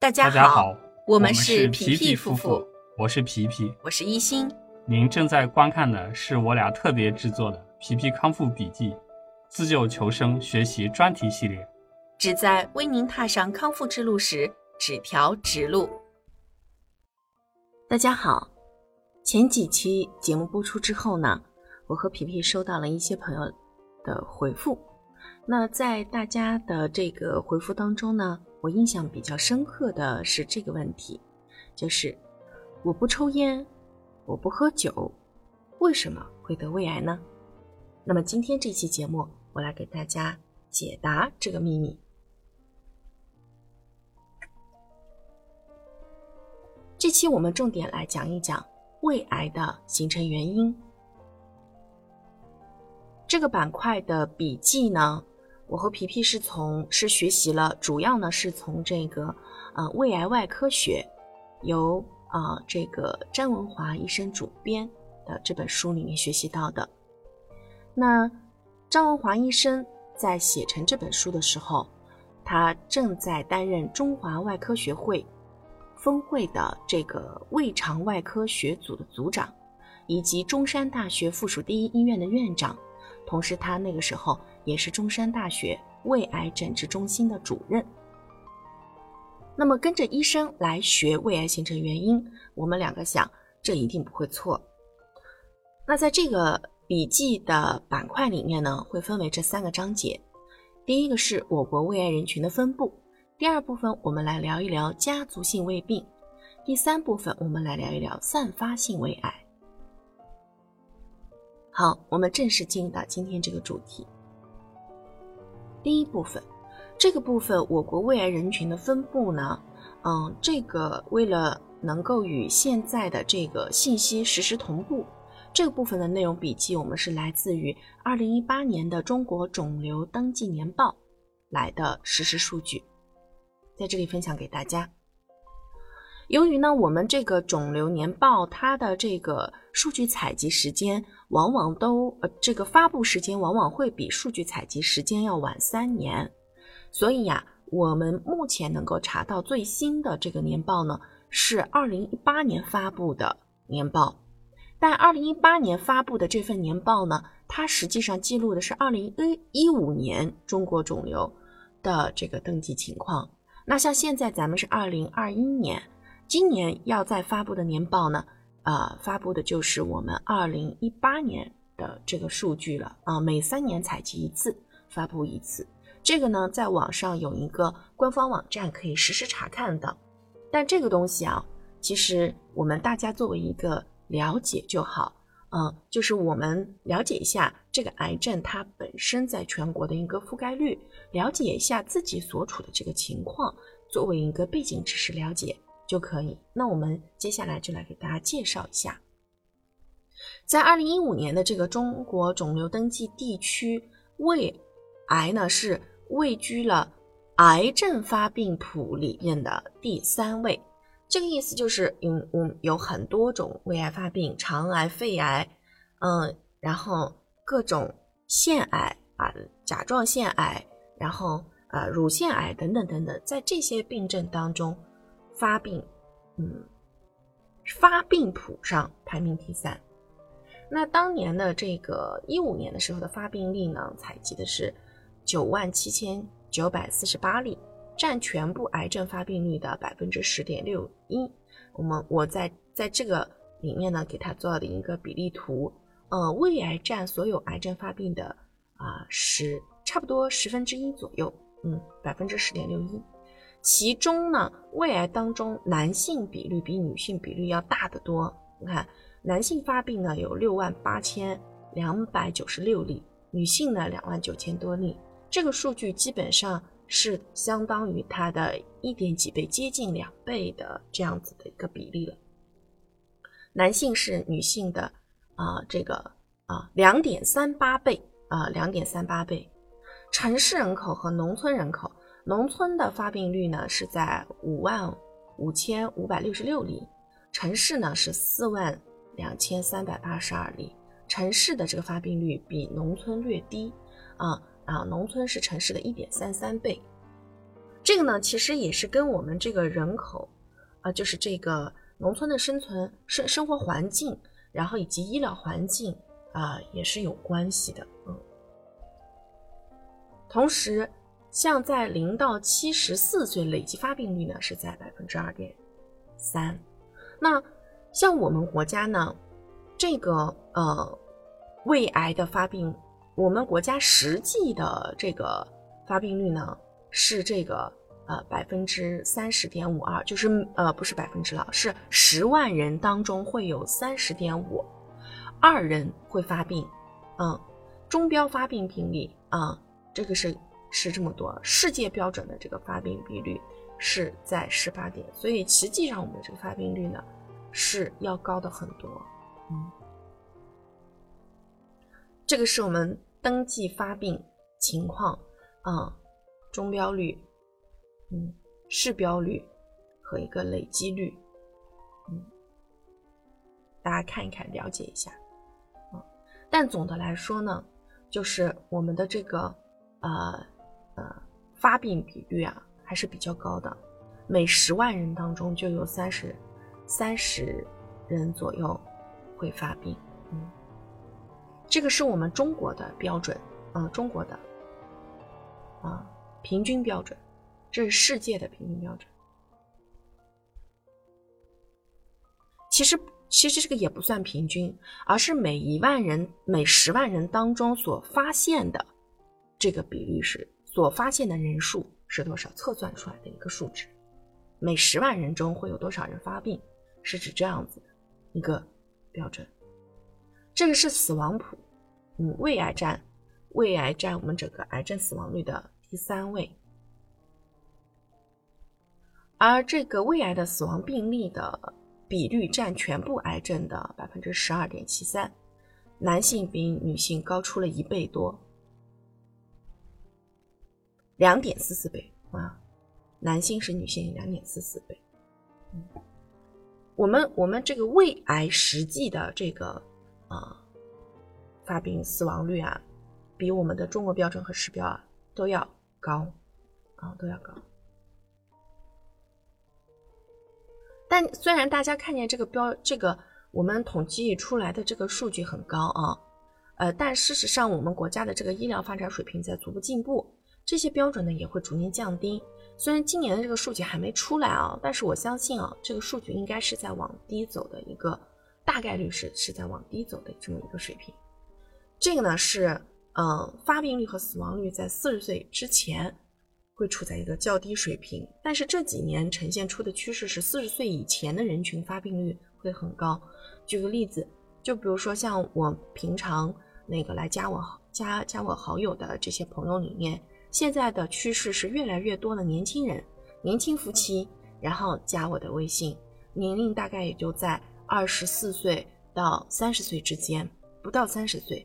大家好，我们是是皮皮夫夫妇，我是皮皮。我是一心。您正在观看的是我俩特别制作的《皮皮康复笔记》自救求生学习专题系列。旨在为您踏上康复之路时指条直路。大家好，前几期节目播出之后呢，我和皮皮收到了一些朋友的回复。那在大家的这个回复当中呢，我印象比较深刻的是这个问题，就是我不抽烟，我不喝酒，为什么会得胃癌呢？那么今天这期节目，我来给大家解答这个秘密。这期我们重点来讲一讲胃癌的形成原因。这个板块的笔记呢，我和皮皮是从是学习了，主要呢是从这个呃胃癌外科学，由啊、呃、这个詹文华医生主编的这本书里面学习到的。那张文华医生在写成这本书的时候，他正在担任中华外科学会峰会的这个胃肠外科学组的组长，以及中山大学附属第一医院的院长。同时，他那个时候也是中山大学胃癌诊治中心的主任。那么，跟着医生来学胃癌形成原因，我们两个想，这一定不会错。那在这个笔记的板块里面呢，会分为这三个章节。第一个是我国胃癌人群的分布，第二部分我们来聊一聊家族性胃病，第三部分我们来聊一聊散发性胃癌。好，我们正式进入到今天这个主题。第一部分，这个部分我国胃癌人群的分布呢，嗯，这个为了能够与现在的这个信息实时同步，这个部分的内容笔记我们是来自于二零一八年的中国肿瘤登记年报来的实时数据，在这里分享给大家。由于呢，我们这个肿瘤年报它的这个数据采集时间往往都呃这个发布时间往往会比数据采集时间要晚三年，所以呀，我们目前能够查到最新的这个年报呢是二零一八年发布的年报，但二零一八年发布的这份年报呢，它实际上记录的是二零一一五年中国肿瘤的这个登记情况。那像现在咱们是二零二一年。今年要再发布的年报呢，呃，发布的就是我们二零一八年的这个数据了啊、呃，每三年采集一次，发布一次。这个呢，在网上有一个官方网站可以实时查看的。但这个东西啊，其实我们大家作为一个了解就好，嗯、就是我们了解一下这个癌症它本身在全国的一个覆盖率，了解一下自己所处的这个情况，作为一个背景知识了解。就可以。那我们接下来就来给大家介绍一下，在二零一五年的这个中国肿瘤登记地区，胃癌呢是位居了癌症发病谱里面的第三位。这个意思就是，嗯嗯，有很多种胃癌发病，肠癌、肺癌，嗯，然后各种腺癌啊、甲状腺癌，然后啊乳腺癌等等等等，在这些病症当中。发病，嗯，发病谱上排名第三。那当年的这个一五年的时候的发病例呢，采集的是九万七千九百四十八例，占全部癌症发病率的百分之十点六一。我们我在在这个里面呢，给它做了一个比例图，呃，胃癌占所有癌症发病的啊十差不多十分之一左右，嗯，百分之十点六一。其中呢，胃癌当中男性比率比女性比率要大得多。你看，男性发病呢有六万八千两百九十六例，女性呢两万九千多例。这个数据基本上是相当于它的一点几倍，接近两倍的这样子的一个比例了。男性是女性的啊、这个啊两点三八倍啊两点三八倍。城市人口和农村人口。农村的发病率呢是在五万五千五百六十六例，城市呢是四万两千三百八十二例。城市的这个发病率比农村略低啊啊，农村是城市的一点三三倍。这个呢，其实也是跟我们这个人口，啊，就是这个农村的生存生生活环境，然后以及医疗环境啊，也是有关系的。嗯，同时，像在零到七十四岁累计发病率呢是在百分之二点三。那像我们国家呢，这个呃胃癌的发病，我们国家实际的这个发病率呢是这个。呃，百分之三十点五二，就是呃，不是百分之了，是十万人当中会有三十点五二人会发病，嗯，中标发病病例啊，这个是是这么多，世界标准的这个发病比率是在十八点，所以实际上我们的这个发病率呢是要高的很多，嗯，这个是我们登记发病情况，啊，中标率。嗯，市标率和一个累积率，嗯，大家看一看，了解一下，嗯，但总的来说呢，就是我们的这个呃发病比率啊还是比较高的，每十万人当中就有三十三十人左右会发病，嗯，这个是我们中国的标准，嗯，中国的啊平均标准。这是世界的平均标准。其实，其实这个也不算平均，而是每一万人、每十万人当中所发现的这个比率是所发现的人数是多少，测算出来的一个数值。每十万人中会有多少人发病，是指这样子的一个标准。这个是死亡谱，嗯，胃癌占胃癌占我们整个癌症死亡率的第三位。而这个胃癌的死亡病例的比率占全部癌症的百分之十二点七三，男性比女性高出了一倍多，两点四四倍啊！男性是女性两点四四倍。嗯，我们我们这个胃癌实际的这个啊发病死亡率啊，比我们的中国标准和市标啊都要高啊都要高。但虽然大家看见这个标，这个我们统计出来的这个数据很高啊，呃，但事实上我们国家的这个医疗发展水平在逐步进步，这些标准呢也会逐年降低。虽然今年的这个数据还没出来啊，但是我相信啊，这个数据应该是在往低走的一个大概率是是在往低走的这么一个水平。这个呢是，嗯，发病率和死亡率在四十岁之前。会处在一个较低水平，但是这几年呈现出的趋势是四十岁以前的人群发病率会很高。举个例子，就比如说像我平常那个来加我加加我好友的这些朋友里面，现在的趋势是越来越多的年轻人、年轻夫妻，然后加我的微信，年龄大概也就在二十四岁到三十岁之间，不到三十岁。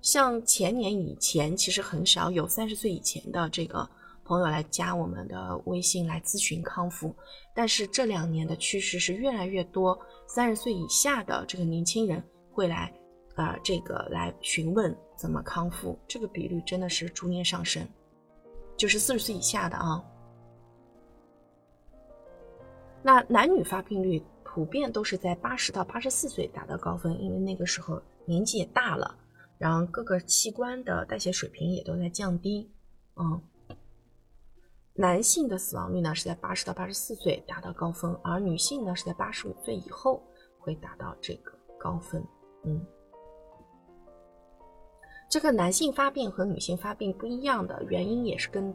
像前年以前，其实很少有三十岁以前的这个。朋友来加我们的微信来咨询康复，但是这两年的趋势是越来越多三十岁以下的这个年轻人会来，啊，这个来询问怎么康复，这个比率真的是逐年上升，就是四十岁以下的啊。那男女发病率普遍都是在八十到八十四岁达到高峰，因为那个时候年纪也大了，然后各个器官的代谢水平也都在降低，嗯。男性的死亡率呢是在八十到八十四岁达到高峰，而女性呢是在八十五岁以后会达到这个高峰。嗯，这个男性发病和女性发病不一样的原因也是跟，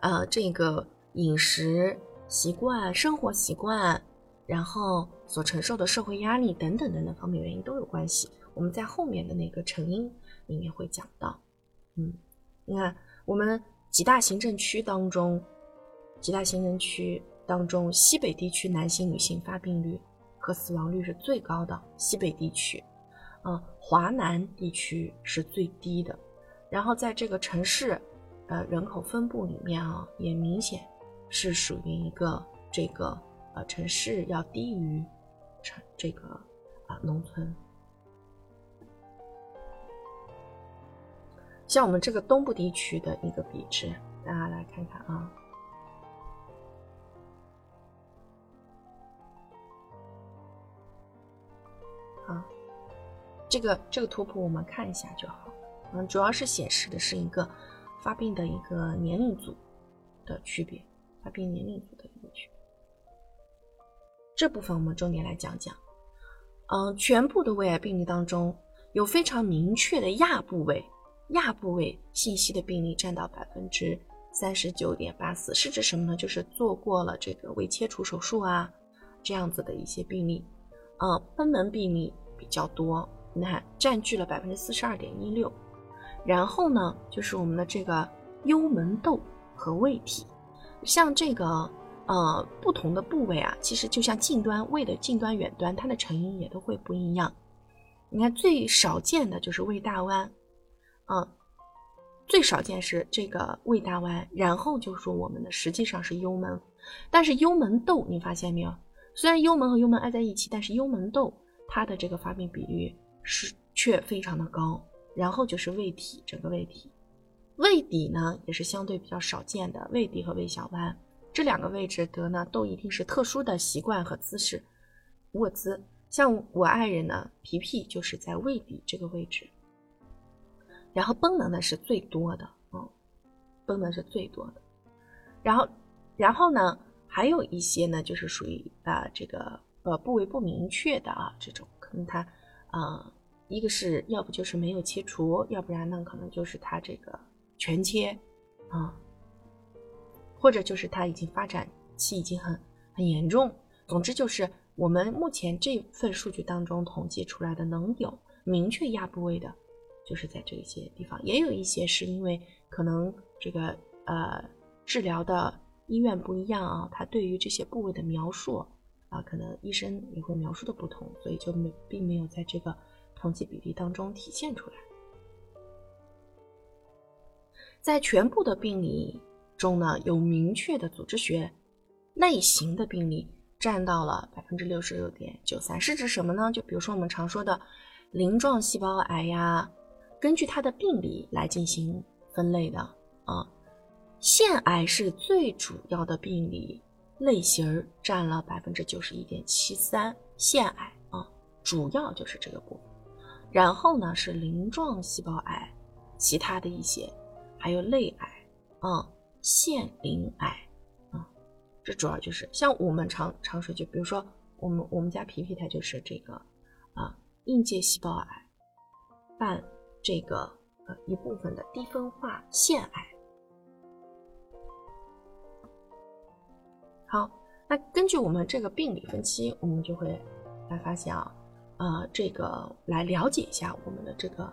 呃，这个饮食习惯、生活习惯，然后所承受的社会压力等等等等方面原因都有关系。我们在后面的那个成因里面会讲到。嗯，你看我们几大行政区当中。几大行政区当中，西北地区男性、女性发病率和死亡率是最高的。西北地区，啊，华南地区是最低的。然后在这个城市，呃，人口分布里面啊，也明显是属于一个这个呃城市要低于城这个啊农村。像我们这个东部地区的一个比值，大家来看看啊。这个这个图谱我们看一下就好。嗯，主要是显示的是一个发病的一个年龄组的区别，发病年龄组的一个区别。这部分我们重点来讲讲。嗯，全部的胃癌病例当中，有非常明确的亚部位、亚部位信息的病例占到百分之三十九点八四，是指什么呢？就是做过了这个胃切除手术啊，这样子的一些病例。嗯，贲门病例比较多，你看占据了百分之四十二点一六。然后呢，就是我们的这个幽门窦和胃体，像这个。呃，不同的部位啊，其实就像近端胃的近端、远端，它的成因也都会不一样。你看，最少见的就是胃大弯，嗯，最少见是这个胃大弯，然后就是我们的实际上是幽门，但是幽门窦你发现没有？虽然幽门和幽门挨在一起，但是幽门窦它的这个发病比率是却非常的高。然后就是胃体，整个胃体，胃底呢也是相对比较少见的，胃底和胃小弯。这两个位置得呢，都一定是特殊的习惯和姿势卧姿。像我爱人呢，皮皮就是在胃底这个位置，然后贲门呢是最多的，嗯，贲门是最多的。然后，然后呢，还有一些呢，就是属于啊这个呃部位不明确的啊这种，可能他啊一个是要不就是没有切除，要不然呢可能就是他这个全切啊。或者就是它已经发展期已经很很严重，总之就是我们目前这份数据当中统计出来的能有明确压部位的，就是在这些地方，也有一些是因为可能这个呃治疗的医院不一样啊，它对于这些部位的描述啊，可能医生也会描述的不同，所以就没并没有在这个统计比例当中体现出来，在全部的病理。中呢有明确的组织学类型的病例占到了百分之六十六点九三，是指什么呢？就比如说我们常说的鳞状细胞癌呀，根据它的病理来进行分类的啊。腺癌是最主要的病理类型，占了百分之九十一点七三，腺癌啊，主要就是这个部分。然后呢是鳞状细胞癌，其他的一些还有类癌啊。腺鳞癌啊，这主要就是像我们常常说，就比如说我们我们家皮皮它就是这个啊硬介细胞癌伴这个呃一部分的低分化腺癌。好，那根据我们这个病理分期，我们就会来发现啊，呃，这个来了解一下我们的这个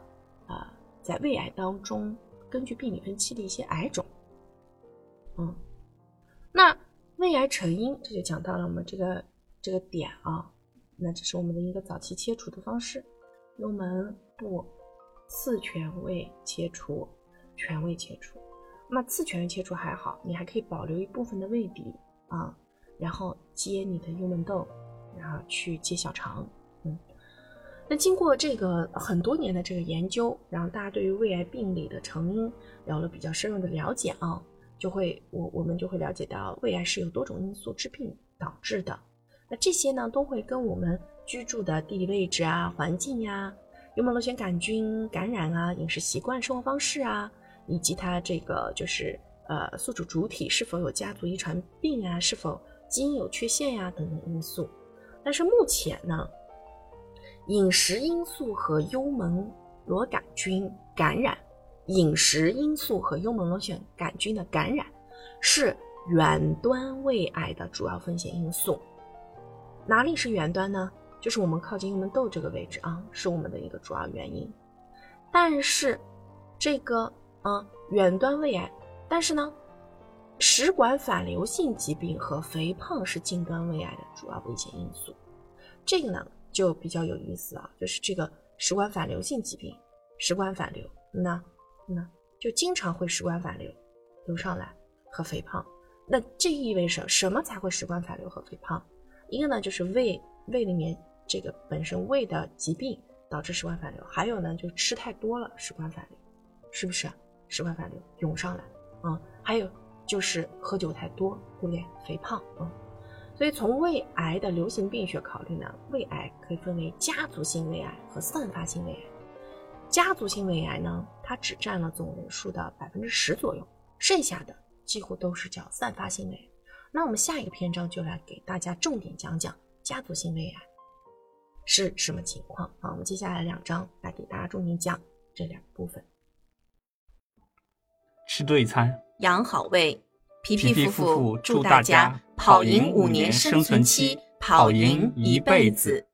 啊在胃癌当中，根据病理分期的一些癌种。嗯，那胃癌成因这就讲到了我们这个这个点啊，那这是我们的一个早期切除的方式，幽门部次全胃切除，全胃切除。那次全胃切除还好，你还可以保留一部分的胃底啊，然后接你的幽门窦，然后去接小肠。那经过这个很多年的这个研究，然后大家对于胃癌病理的成因有了比较深入的了解啊。就会我我们就会了解到，胃癌是由多种因素致病导致的。那这些呢，都会跟我们居住的地理位置啊、环境呀、幽门螺旋杆菌感染啊、饮食习惯、生活方式啊，以及它这个就是呃宿主主体是否有家族遗传病啊、是否基因有缺陷呀等等因素。但是目前呢，饮食因素和幽门螺杆菌感染。饮食因素和幽门螺旋杆菌的感染是远端胃癌的主要风险因素。哪里是远端呢？就是我们靠近幽门窦这个位置啊，是我们的一个主要原因。但是这个啊远端胃癌，但是呢，食管反流性疾病和肥胖是近端胃癌的主要危险因素。这个呢就比较有意思啊，就是这个食管反流性疾病，食管反流那。那就经常会食管反流，流上来和肥胖。那这意味着什么才会食管反流和肥胖？一个呢就是胃胃里面这个本身胃的疾病导致食管反流，还有呢就吃太多了食管反流，是不是？食管反流涌上来，嗯，还有就是喝酒太多，对不对？肥胖，嗯。所以从胃癌的流行病学考虑呢，胃癌可以分为家族性胃癌和散发性胃癌。家族性胃癌呢，它只占了总人数的百分之十左右，剩下的几乎都是叫散发性胃癌。那我们下一个篇章就来给大家重点讲讲家族性胃癌是什么情况啊？我们接下来两章来给大家重点讲这两部分。吃对餐，养好胃。皮皮夫夫妇祝大家跑赢五年生存期，跑赢一辈子。